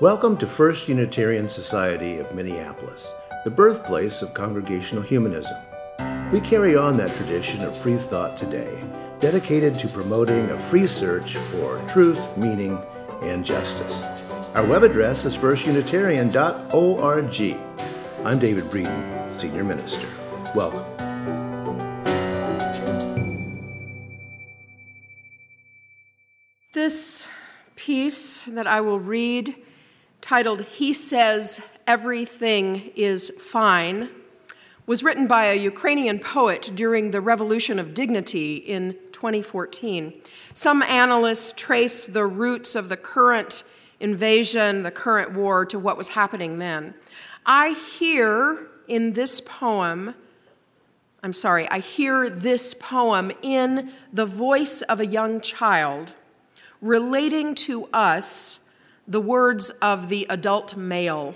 Welcome to First Unitarian Society of Minneapolis, the birthplace of Congregational Humanism. We carry on that tradition of free thought today, dedicated to promoting a free search for truth, meaning, and justice. Our web address is firstunitarian.org. I'm David Breeden, Senior Minister. Welcome. This piece that I will read, titled He Says Everything is Fine, was written by a Ukrainian poet during the Revolution of Dignity in 2014. Some analysts trace the roots of the current invasion, the current war, to what was happening then. I hear in this poem, I'm sorry, I hear this poem in the voice of a young child relating to us the words of the adult male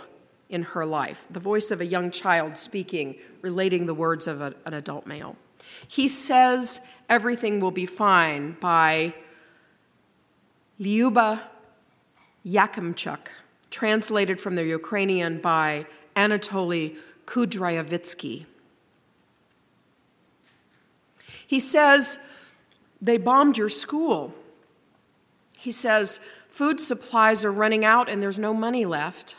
in her life, the voice of a young child speaking, relating the words of a, an adult male. He says, Everything will be fine by Lyuba Yakimchuk, translated from the Ukrainian by Anatoly Kudryavitsky. He says, They bombed your school. He says, Food supplies are running out and there's no money left.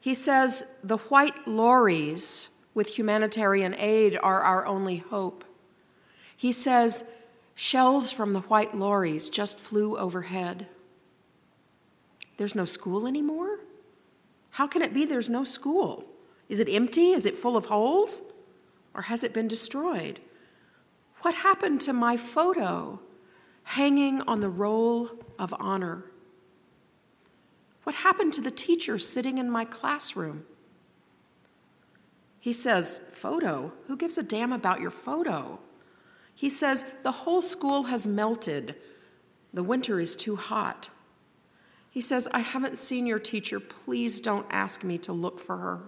He says, The white lorries with humanitarian aid are our only hope. He says, Shells from the white lorries just flew overhead. There's no school anymore? How can it be there's no school? Is it empty? Is it full of holes? Or has it been destroyed? What happened to my photo hanging on the roll of honor? What happened to the teacher sitting in my classroom? He says, Photo? Who gives a damn about your photo? He says, The whole school has melted. The winter is too hot. He says, I haven't seen your teacher. Please don't ask me to look for her.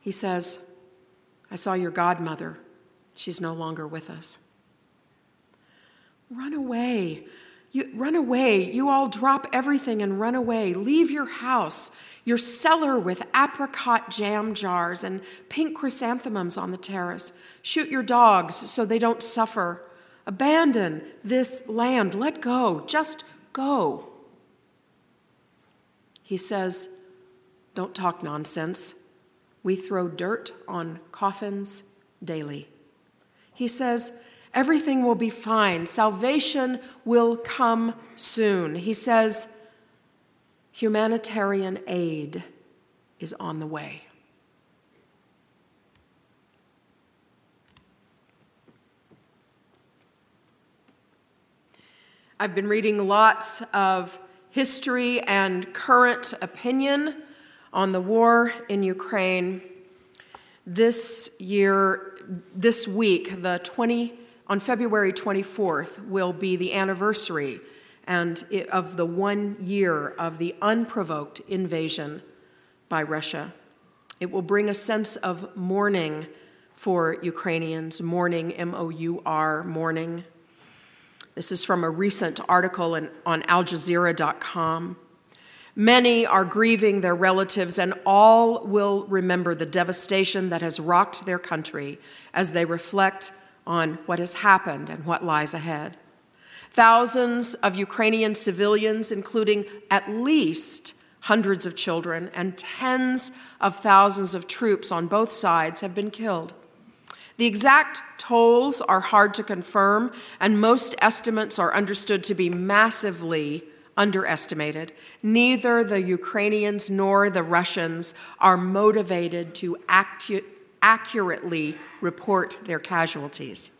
He says, I saw your godmother. She's no longer with us. Run away. You, run away. You all drop everything and run away. Leave your house, your cellar with apricot jam jars and pink chrysanthemums on the terrace. Shoot your dogs so they don't suffer. Abandon this land. Let go. Just go. He says, Don't talk nonsense. We throw dirt on coffins daily. He says, Everything will be fine. Salvation will come soon. He says, Humanitarian aid is on the way. I've been reading lots of history and current opinion on the war in Ukraine. This year, this week, the 20, on February 24th, will be the anniversary and it, of the one year of the unprovoked invasion by Russia. It will bring a sense of mourning for Ukrainians, mourning, M O U R, mourning. This is from a recent article in, on AlJazeera.com. Many are grieving their relatives, and all will remember the devastation that has rocked their country as they reflect on what has happened and what lies ahead. Thousands of Ukrainian civilians, including at least hundreds of children and tens of thousands of troops on both sides, have been killed. The exact tolls are hard to confirm, and most estimates are understood to be massively underestimated. Neither the Ukrainians nor the Russians are motivated to accurately report their casualties.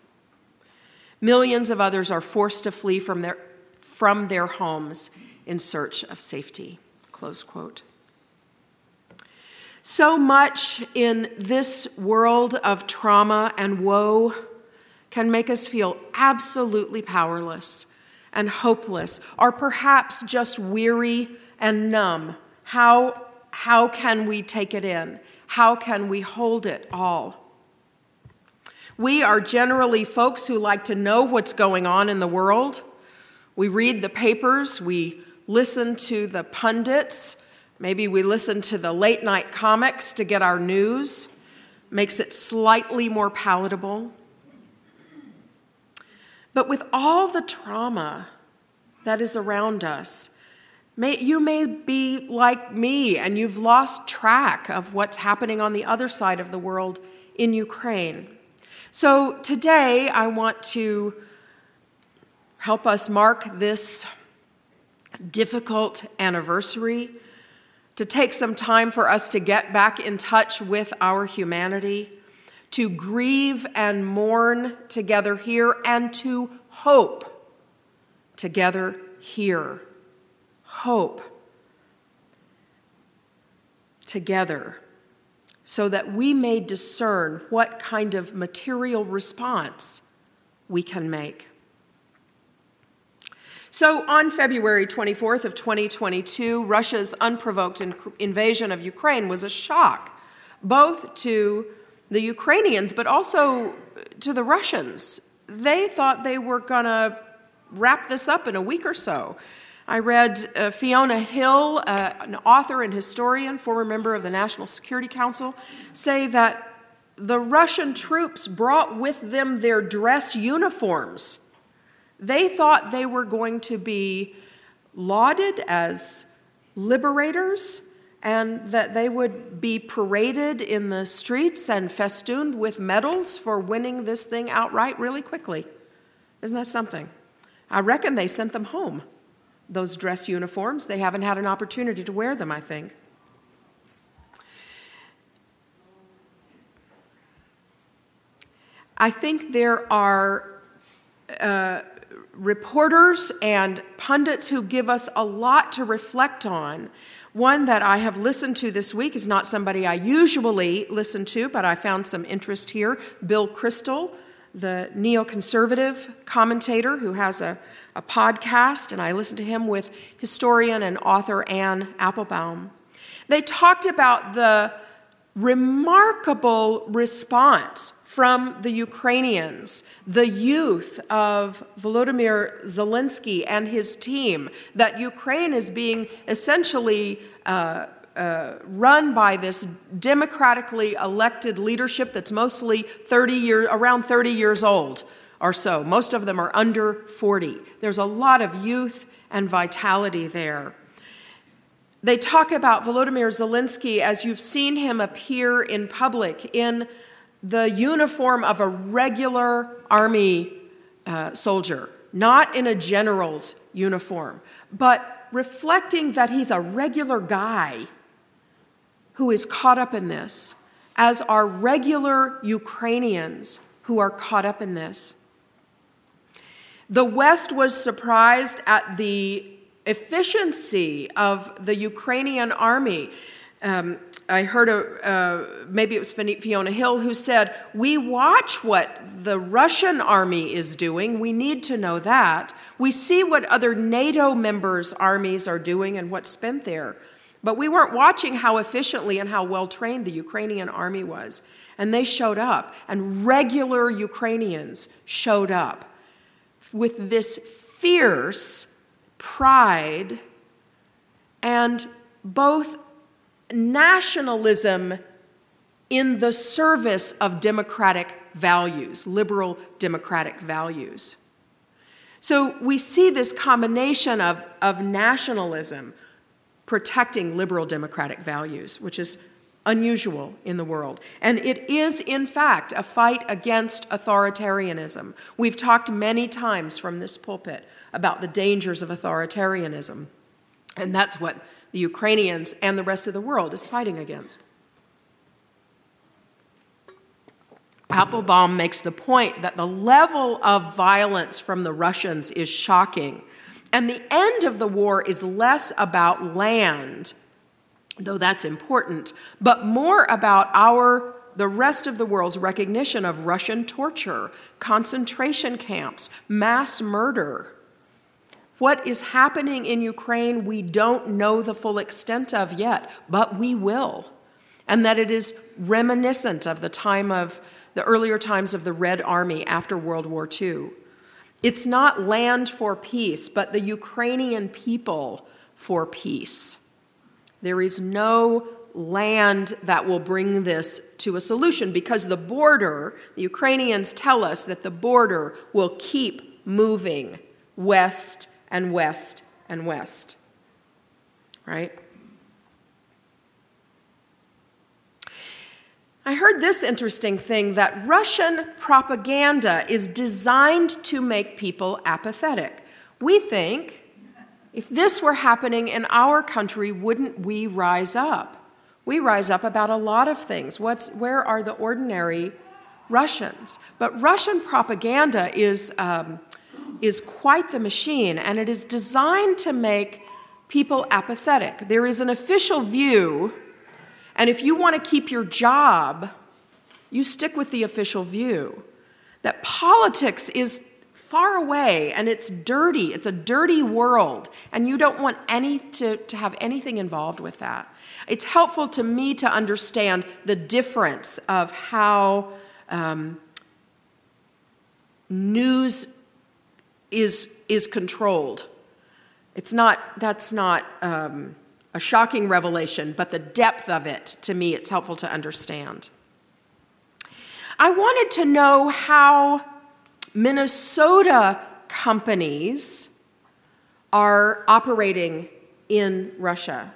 Millions of others are forced to flee from their, from their homes in search of safety. Close quote. So much in this world of trauma and woe can make us feel absolutely powerless and hopeless, or perhaps just weary and numb. How, how can we take it in? How can we hold it all? We are generally folks who like to know what's going on in the world. We read the papers, we listen to the pundits. Maybe we listen to the late night comics to get our news. Makes it slightly more palatable. But with all the trauma that is around us, may, you may be like me and you've lost track of what's happening on the other side of the world in Ukraine. So today I want to help us mark this difficult anniversary, to take some time for us to get back in touch with our humanity, to grieve and mourn together here, and to hope together here. Hope together so that we may discern what kind of material response we can make. So on February 24th of 2022, Russia's unprovoked invasion of Ukraine was a shock both to the Ukrainians but also to the Russians. They thought they were going to wrap this up in a week or so. I read uh, Fiona Hill, uh, an author and historian, former member of the National Security Council, say that the Russian troops brought with them their dress uniforms. They thought they were going to be lauded as liberators and that they would be paraded in the streets and festooned with medals for winning this thing outright really quickly. Isn't that something? I reckon they sent them home those dress uniforms. They haven't had an opportunity to wear them, I think. I think there are uh, reporters and pundits who give us a lot to reflect on. One that I have listened to this week is not somebody I usually listen to, but I found some interest here. Bill Kristol, the neoconservative commentator who has a, a podcast, and I listened to him with historian and author Anne Applebaum. They talked about the remarkable response from the Ukrainians, the youth of Volodymyr Zelensky and his team, that Ukraine is being essentially uh, uh, run by this democratically elected leadership that's mostly 30 years, around 30 years old or so. Most of them are under 40. There's a lot of youth and vitality there. They talk about Volodymyr Zelensky as you've seen him appear in public in the uniform of a regular army uh, soldier, not in a general's uniform, but reflecting that he's a regular guy who is caught up in this, as are regular Ukrainians who are caught up in this. The West was surprised at the efficiency of the Ukrainian army. Um, I heard a, uh, maybe it was Fiona Hill who said, We watch what the Russian army is doing. We need to know that. We see what other NATO members' armies are doing and what's spent there. But we weren't watching how efficiently and how well trained the Ukrainian army was. And they showed up, and regular Ukrainians showed up with this fierce pride and both nationalism in the service of democratic values, liberal democratic values. So we see this combination of, of nationalism protecting liberal democratic values, which is unusual in the world. And it is, in fact, a fight against authoritarianism. We've talked many times from this pulpit about the dangers of authoritarianism. And that's what the Ukrainians and the rest of the world is fighting against. Applebaum makes the point that the level of violence from the Russians is shocking. And the end of the war is less about land, though that's important, but more about our the rest of the world's recognition of Russian torture, concentration camps, mass murder. What is happening in Ukraine, we don't know the full extent of yet, but we will. And that it is reminiscent of the time of the earlier times of the Red Army after World War II. It's not land for peace, but the Ukrainian people for peace. There is no land that will bring this to a solution because the border, the Ukrainians tell us that the border will keep moving west and west and west. Right? I heard this interesting thing that Russian propaganda is designed to make people apathetic. We think if this were happening in our country, wouldn't we rise up? We rise up about a lot of things. What's, where are the ordinary Russians? But Russian propaganda is, um, is quite the machine, and it is designed to make people apathetic. There is an official view, and if you want to keep your job, you stick with the official view that politics is far away and it's dirty. It's a dirty world, and you don't want any to, to have anything involved with that. It's helpful to me to understand the difference of how um, news is, is controlled. It's not, that's not um, a shocking revelation, but the depth of it, to me, it's helpful to understand. I wanted to know how Minnesota companies are operating in Russia.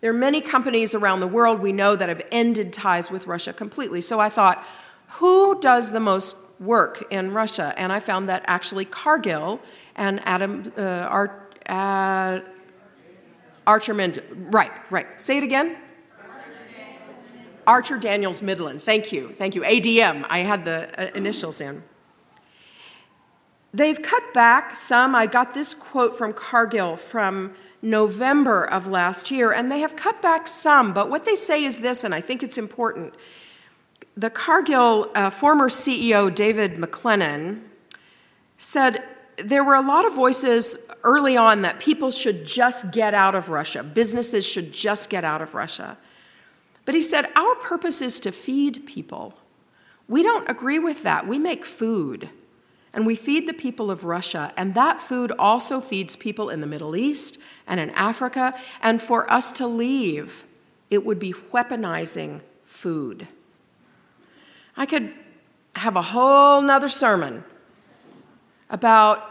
There are many companies around the world we know that have ended ties with Russia completely. So I thought, who does the most work in Russia? And I found that actually Cargill and Adam uh, Ar- uh, Archer Mind- right, right. Say it again. Archer Daniels Midland. Thank you, thank you. ADM. I had the uh, initials in. They've cut back some. I got this quote from Cargill from November of last year, and they have cut back some, but what they say is this, and I think it's important. The Cargill uh, former CEO, David MacLennan, said there were a lot of voices early on that people should just get out of Russia, businesses should just get out of Russia. But he said, Our purpose is to feed people. We don't agree with that. We make food and we feed the people of Russia, and that food also feeds people in the Middle East and in Africa. And for us to leave, it would be weaponizing food. I could have a whole nother sermon about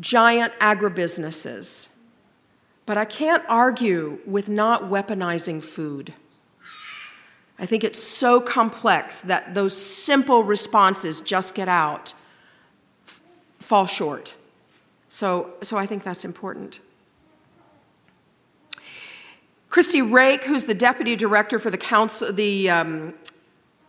giant agribusinesses, but I can't argue with not weaponizing food. I think it's so complex that those simple responses just get out fall short. So, so I think that's important. Kristi Raik, who's the deputy director for the council, the um,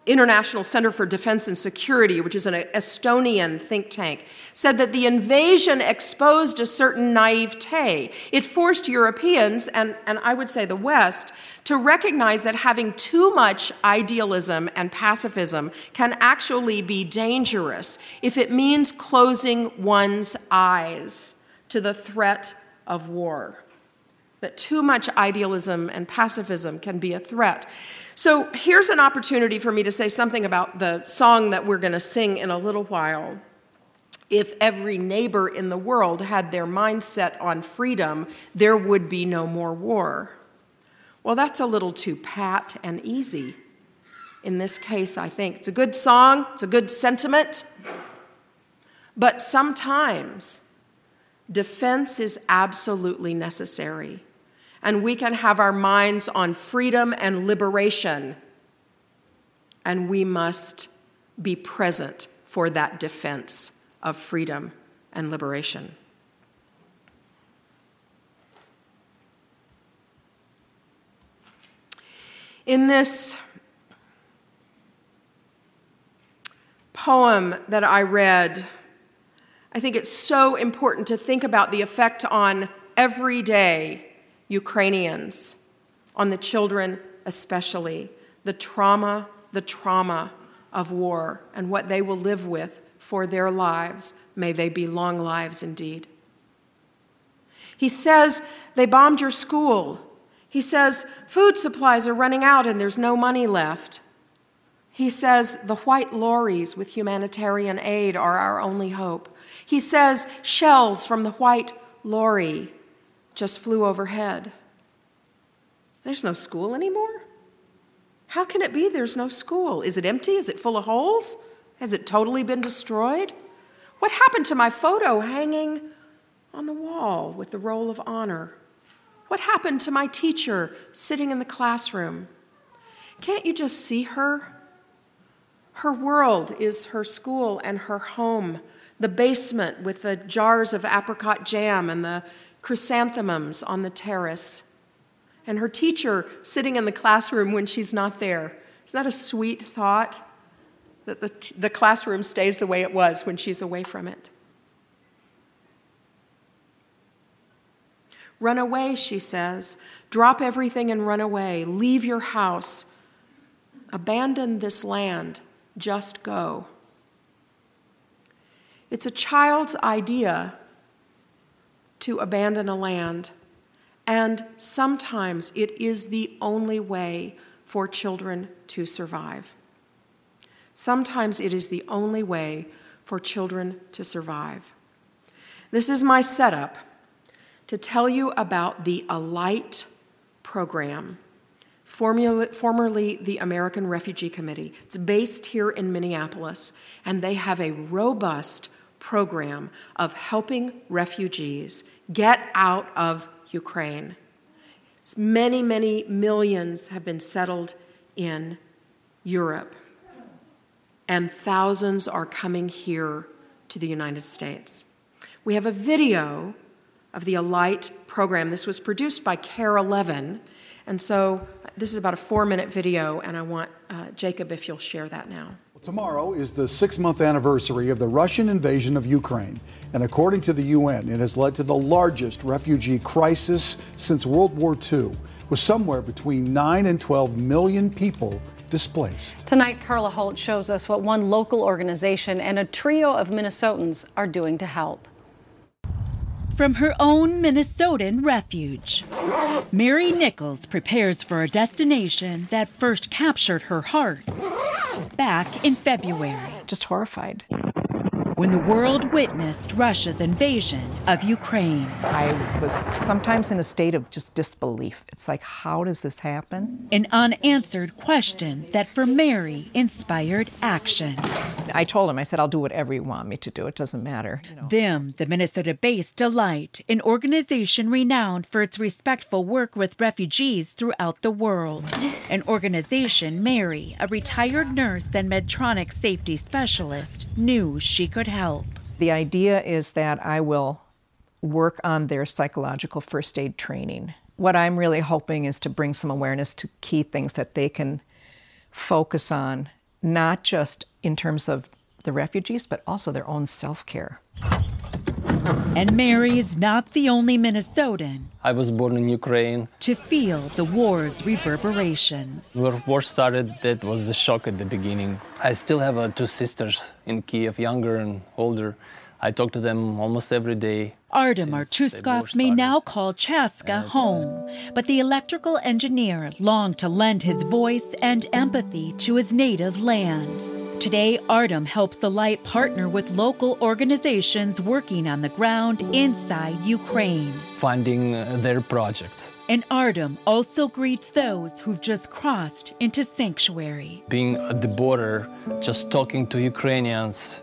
International Center for Defense and Security, which is an Estonian think tank, said that the invasion exposed a certain naivete. It forced Europeans, and, and I would say the West, to recognize that having too much idealism and pacifism can actually be dangerous if it means closing one's eyes to the threat of war. That too much idealism and pacifism can be a threat. So here's an opportunity for me to say something about the song that we're going to sing in a little while. If every neighbor in the world had their mindset on freedom, there would be no more war. Well, that's a little too pat and easy. In this case, I think it's a good song, it's a good sentiment, but sometimes defense is absolutely necessary and we can have our minds on freedom and liberation. And we must be present for that defense of freedom and liberation. In this poem that I read, I think it's so important to think about the effect on everyday Ukrainians, on the children especially, the trauma, the trauma of war, and what they will live with for their lives. May they be long lives indeed. He says, They bombed your school. He says, Food supplies are running out and there's no money left. He says, The white lorries with humanitarian aid are our only hope. He says shells from the white lorry just flew overhead. There's no school anymore? How can it be there's no school? Is it empty? Is it full of holes? Has it totally been destroyed? What happened to my photo hanging on the wall with the roll of honor? What happened to my teacher sitting in the classroom? Can't you just see her? Her world is her school and her home, the basement with the jars of apricot jam and the chrysanthemums on the terrace, and her teacher sitting in the classroom when she's not there. Isn't that a sweet thought? That the, t- the classroom stays the way it was when she's away from it. Run away, she says. Drop everything and run away. Leave your house. Abandon this land. Just go. It's a child's idea to abandon a land, and sometimes it is the only way for children to survive. Sometimes it is the only way for children to survive. This is my setup to tell you about the Alight program, formerly the American Refugee Committee. It's based here in Minneapolis, and they have a robust program of helping refugees get out of Ukraine. Many, many millions have been settled in Europe, and thousands are coming here to the United States. We have a video of the Alight program. This was produced by KARE 11, and so this is about a four minute video, and I want uh, Jacob if you'll share that now. Tomorrow is the six month anniversary of the Russian invasion of Ukraine. And according to the UN, it has led to the largest refugee crisis since World War II, with somewhere between 9 and 12 million people displaced. Tonight, Carla Holt shows us what one local organization and a trio of Minnesotans are doing to help. From her own Minnesotan refuge, Mary Nichols prepares for a destination that first captured her heart back in February. Just horrified. When the world witnessed Russia's invasion of Ukraine. I was sometimes in a state of just disbelief. It's like, how does this happen? An unanswered question that for Mary inspired action. I told him, I said, I'll do whatever you want me to do. It doesn't matter. You know. Them, the Minnesota based Alight, an organization renowned for its respectful work with refugees throughout the world. An organization Mary, a retired nurse and Medtronic safety specialist, knew she could help. The idea is that I will work on their psychological first aid training. What I'm really hoping is to bring some awareness to key things that they can focus on, not just in terms of the refugees, but also their own self care. And Mary is not the only Minnesotan. I was born in Ukraine. To feel the war's reverberations. When war started, that was the shock at the beginning. I still have uh, two sisters in Kiev, younger and older. I talk to them almost every day. Artem Artuskov may now call Chaska home, but the electrical engineer longed to lend his voice and empathy to his native land. Today, Artem helps the Light partner with local organizations working on the ground inside Ukraine. Finding uh, their projects. And Artem also greets those who've just crossed into sanctuary. Being at the border, just talking to Ukrainians,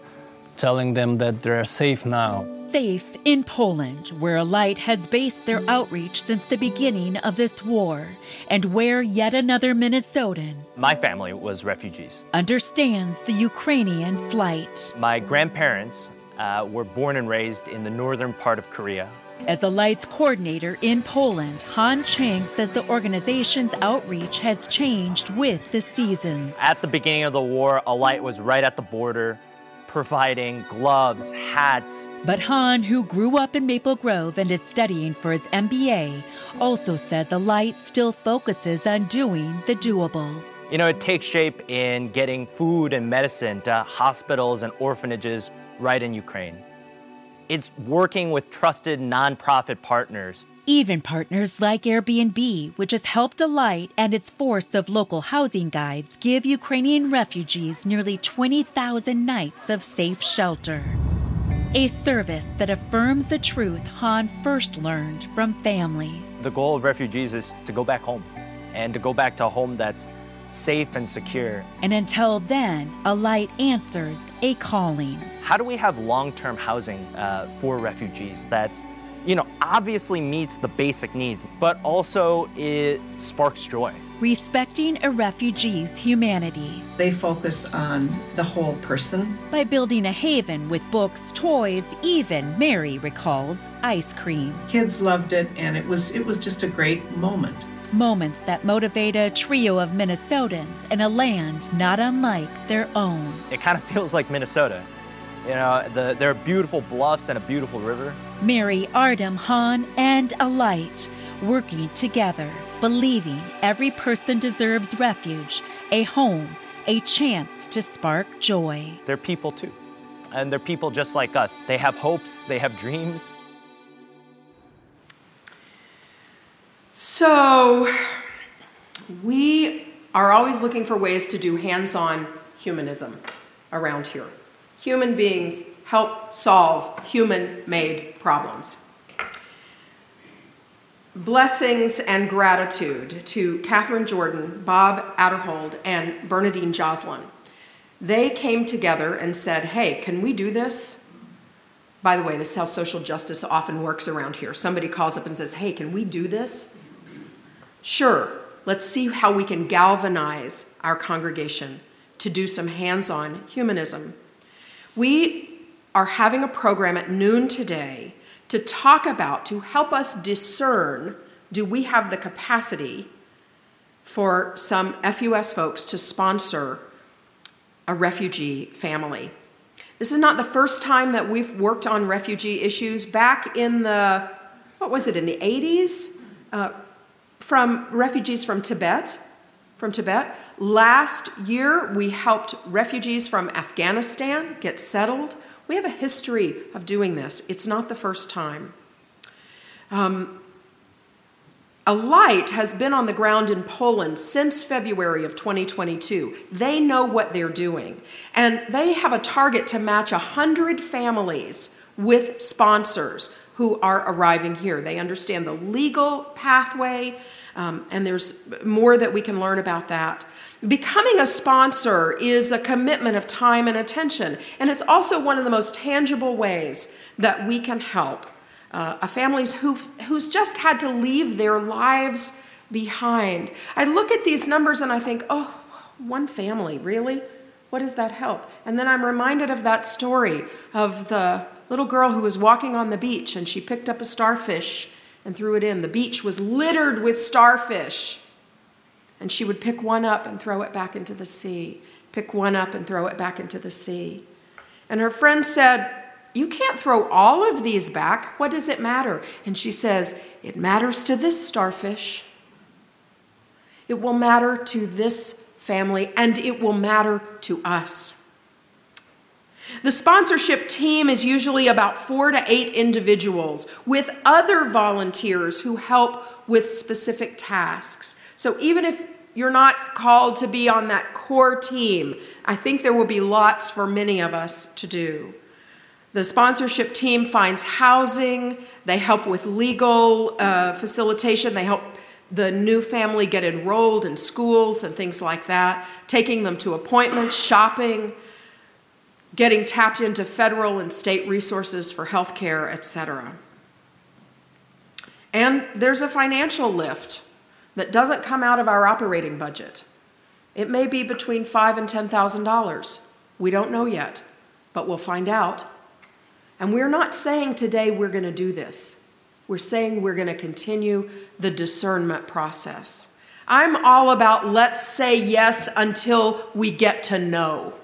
telling them that they're safe now safe in Poland, where Alight has based their outreach since the beginning of this war, and where yet another Minnesotan, my family was refugees, understands the Ukrainian flight. My grandparents uh, were born and raised in the northern part of Korea. As Alight's coordinator in Poland, Han Chang says the organization's outreach has changed with the seasons. At the beginning of the war, Alight was right at the border providing gloves, hats. But Han, who grew up in Maple Grove and is studying for his MBA, also says the light still focuses on doing the doable. You know, it takes shape in getting food and medicine to hospitals and orphanages right in Ukraine. It's working with trusted nonprofit partners even partners like Airbnb, which has helped Alight and its force of local housing guides give Ukrainian refugees nearly 20,000 nights of safe shelter. a service that affirms the truth Han first learned from family. The goal of refugees is to go back home and to go back to a home that's safe and secure. And until then, Alight answers a calling. How do we have long term housing uh, for refugees that's, you know, obviously meets the basic needs, but also it sparks joy? Respecting a refugee's humanity. They focus on the whole person. By building a haven with books, toys, even Mary recalls ice cream. Kids loved it and it was it was just a great moment. Moments that motivate a trio of Minnesotans in a land not unlike their own. It kind of feels like Minnesota. You know, the, there are beautiful bluffs and a beautiful river. Mary, Artem, Han, and Alight working together, believing every person deserves refuge, a home, a chance to spark joy. They're people too. And they're people just like us. They have hopes, they have dreams. So, we are always looking for ways to do hands on humanism around here. Human beings help solve human made problems. Blessings and gratitude to Catherine Jordan, Bob Adderhold, and Bernadine Joslin. They came together and said, Hey, can we do this? By the way, this is how social justice often works around here. Somebody calls up and says, Hey, can we do this? Sure, let's see how we can galvanize our congregation to do some hands on humanism. We are having a program at noon today to talk about, to help us discern do we have the capacity for some FUS folks to sponsor a refugee family. This is not the first time that we've worked on refugee issues. Back in the, what was it, in the 80s? Uh, from refugees from Tibet. From Tibet. Last year, we helped refugees from Afghanistan get settled. We have a history of doing this. It's not the first time. Um, Alight has been on the ground in Poland since February of 2022. They know what they're doing. And they have a target to match 100 families with sponsors who are arriving here. They understand the legal pathway, um, and there's more that we can learn about that. Becoming a sponsor is a commitment of time and attention, and it's also one of the most tangible ways that we can help uh, a families who've, who's just had to leave their lives behind. I look at these numbers and I think, oh, one family, really? What does that help? And then I'm reminded of that story of the little girl who was walking on the beach and she picked up a starfish and threw it in. The beach was littered with starfish. And she would pick one up and throw it back into the sea, pick one up and throw it back into the sea. And her friend said, You can't throw all of these back. What does it matter? And she says, It matters to this starfish. It will matter to this family, and it will matter to us. The sponsorship team is usually about four to eight individuals with other volunteers who help with specific tasks. So even if you're not called to be on that core team, I think there will be lots for many of us to do. The sponsorship team finds housing, they help with legal uh, facilitation, they help the new family get enrolled in schools and things like that, taking them to appointments, shopping getting tapped into federal and state resources for health care, etc. And there's a financial lift that doesn't come out of our operating budget. It may be between five and ten thousand dollars. We don't know yet, but we'll find out. And we're not saying today we're going to do this. We're saying we're going to continue the discernment process. I'm all about let's say yes until we get to know.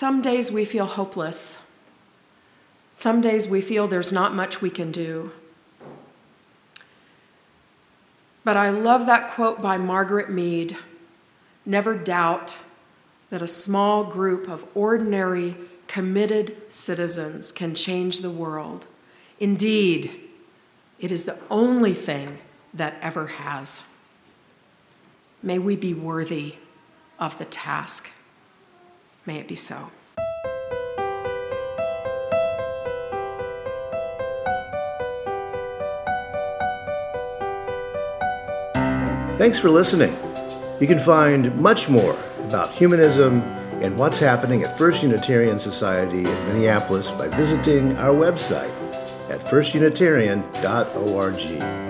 Some days we feel hopeless. Some days we feel there's not much we can do. But I love that quote by Margaret Mead Never doubt that a small group of ordinary, committed citizens can change the world. Indeed, it is the only thing that ever has. May we be worthy of the task. May it be so. Thanks for listening. You can find much more about humanism and what's happening at First Unitarian Society in Minneapolis by visiting our website at firstunitarian.org.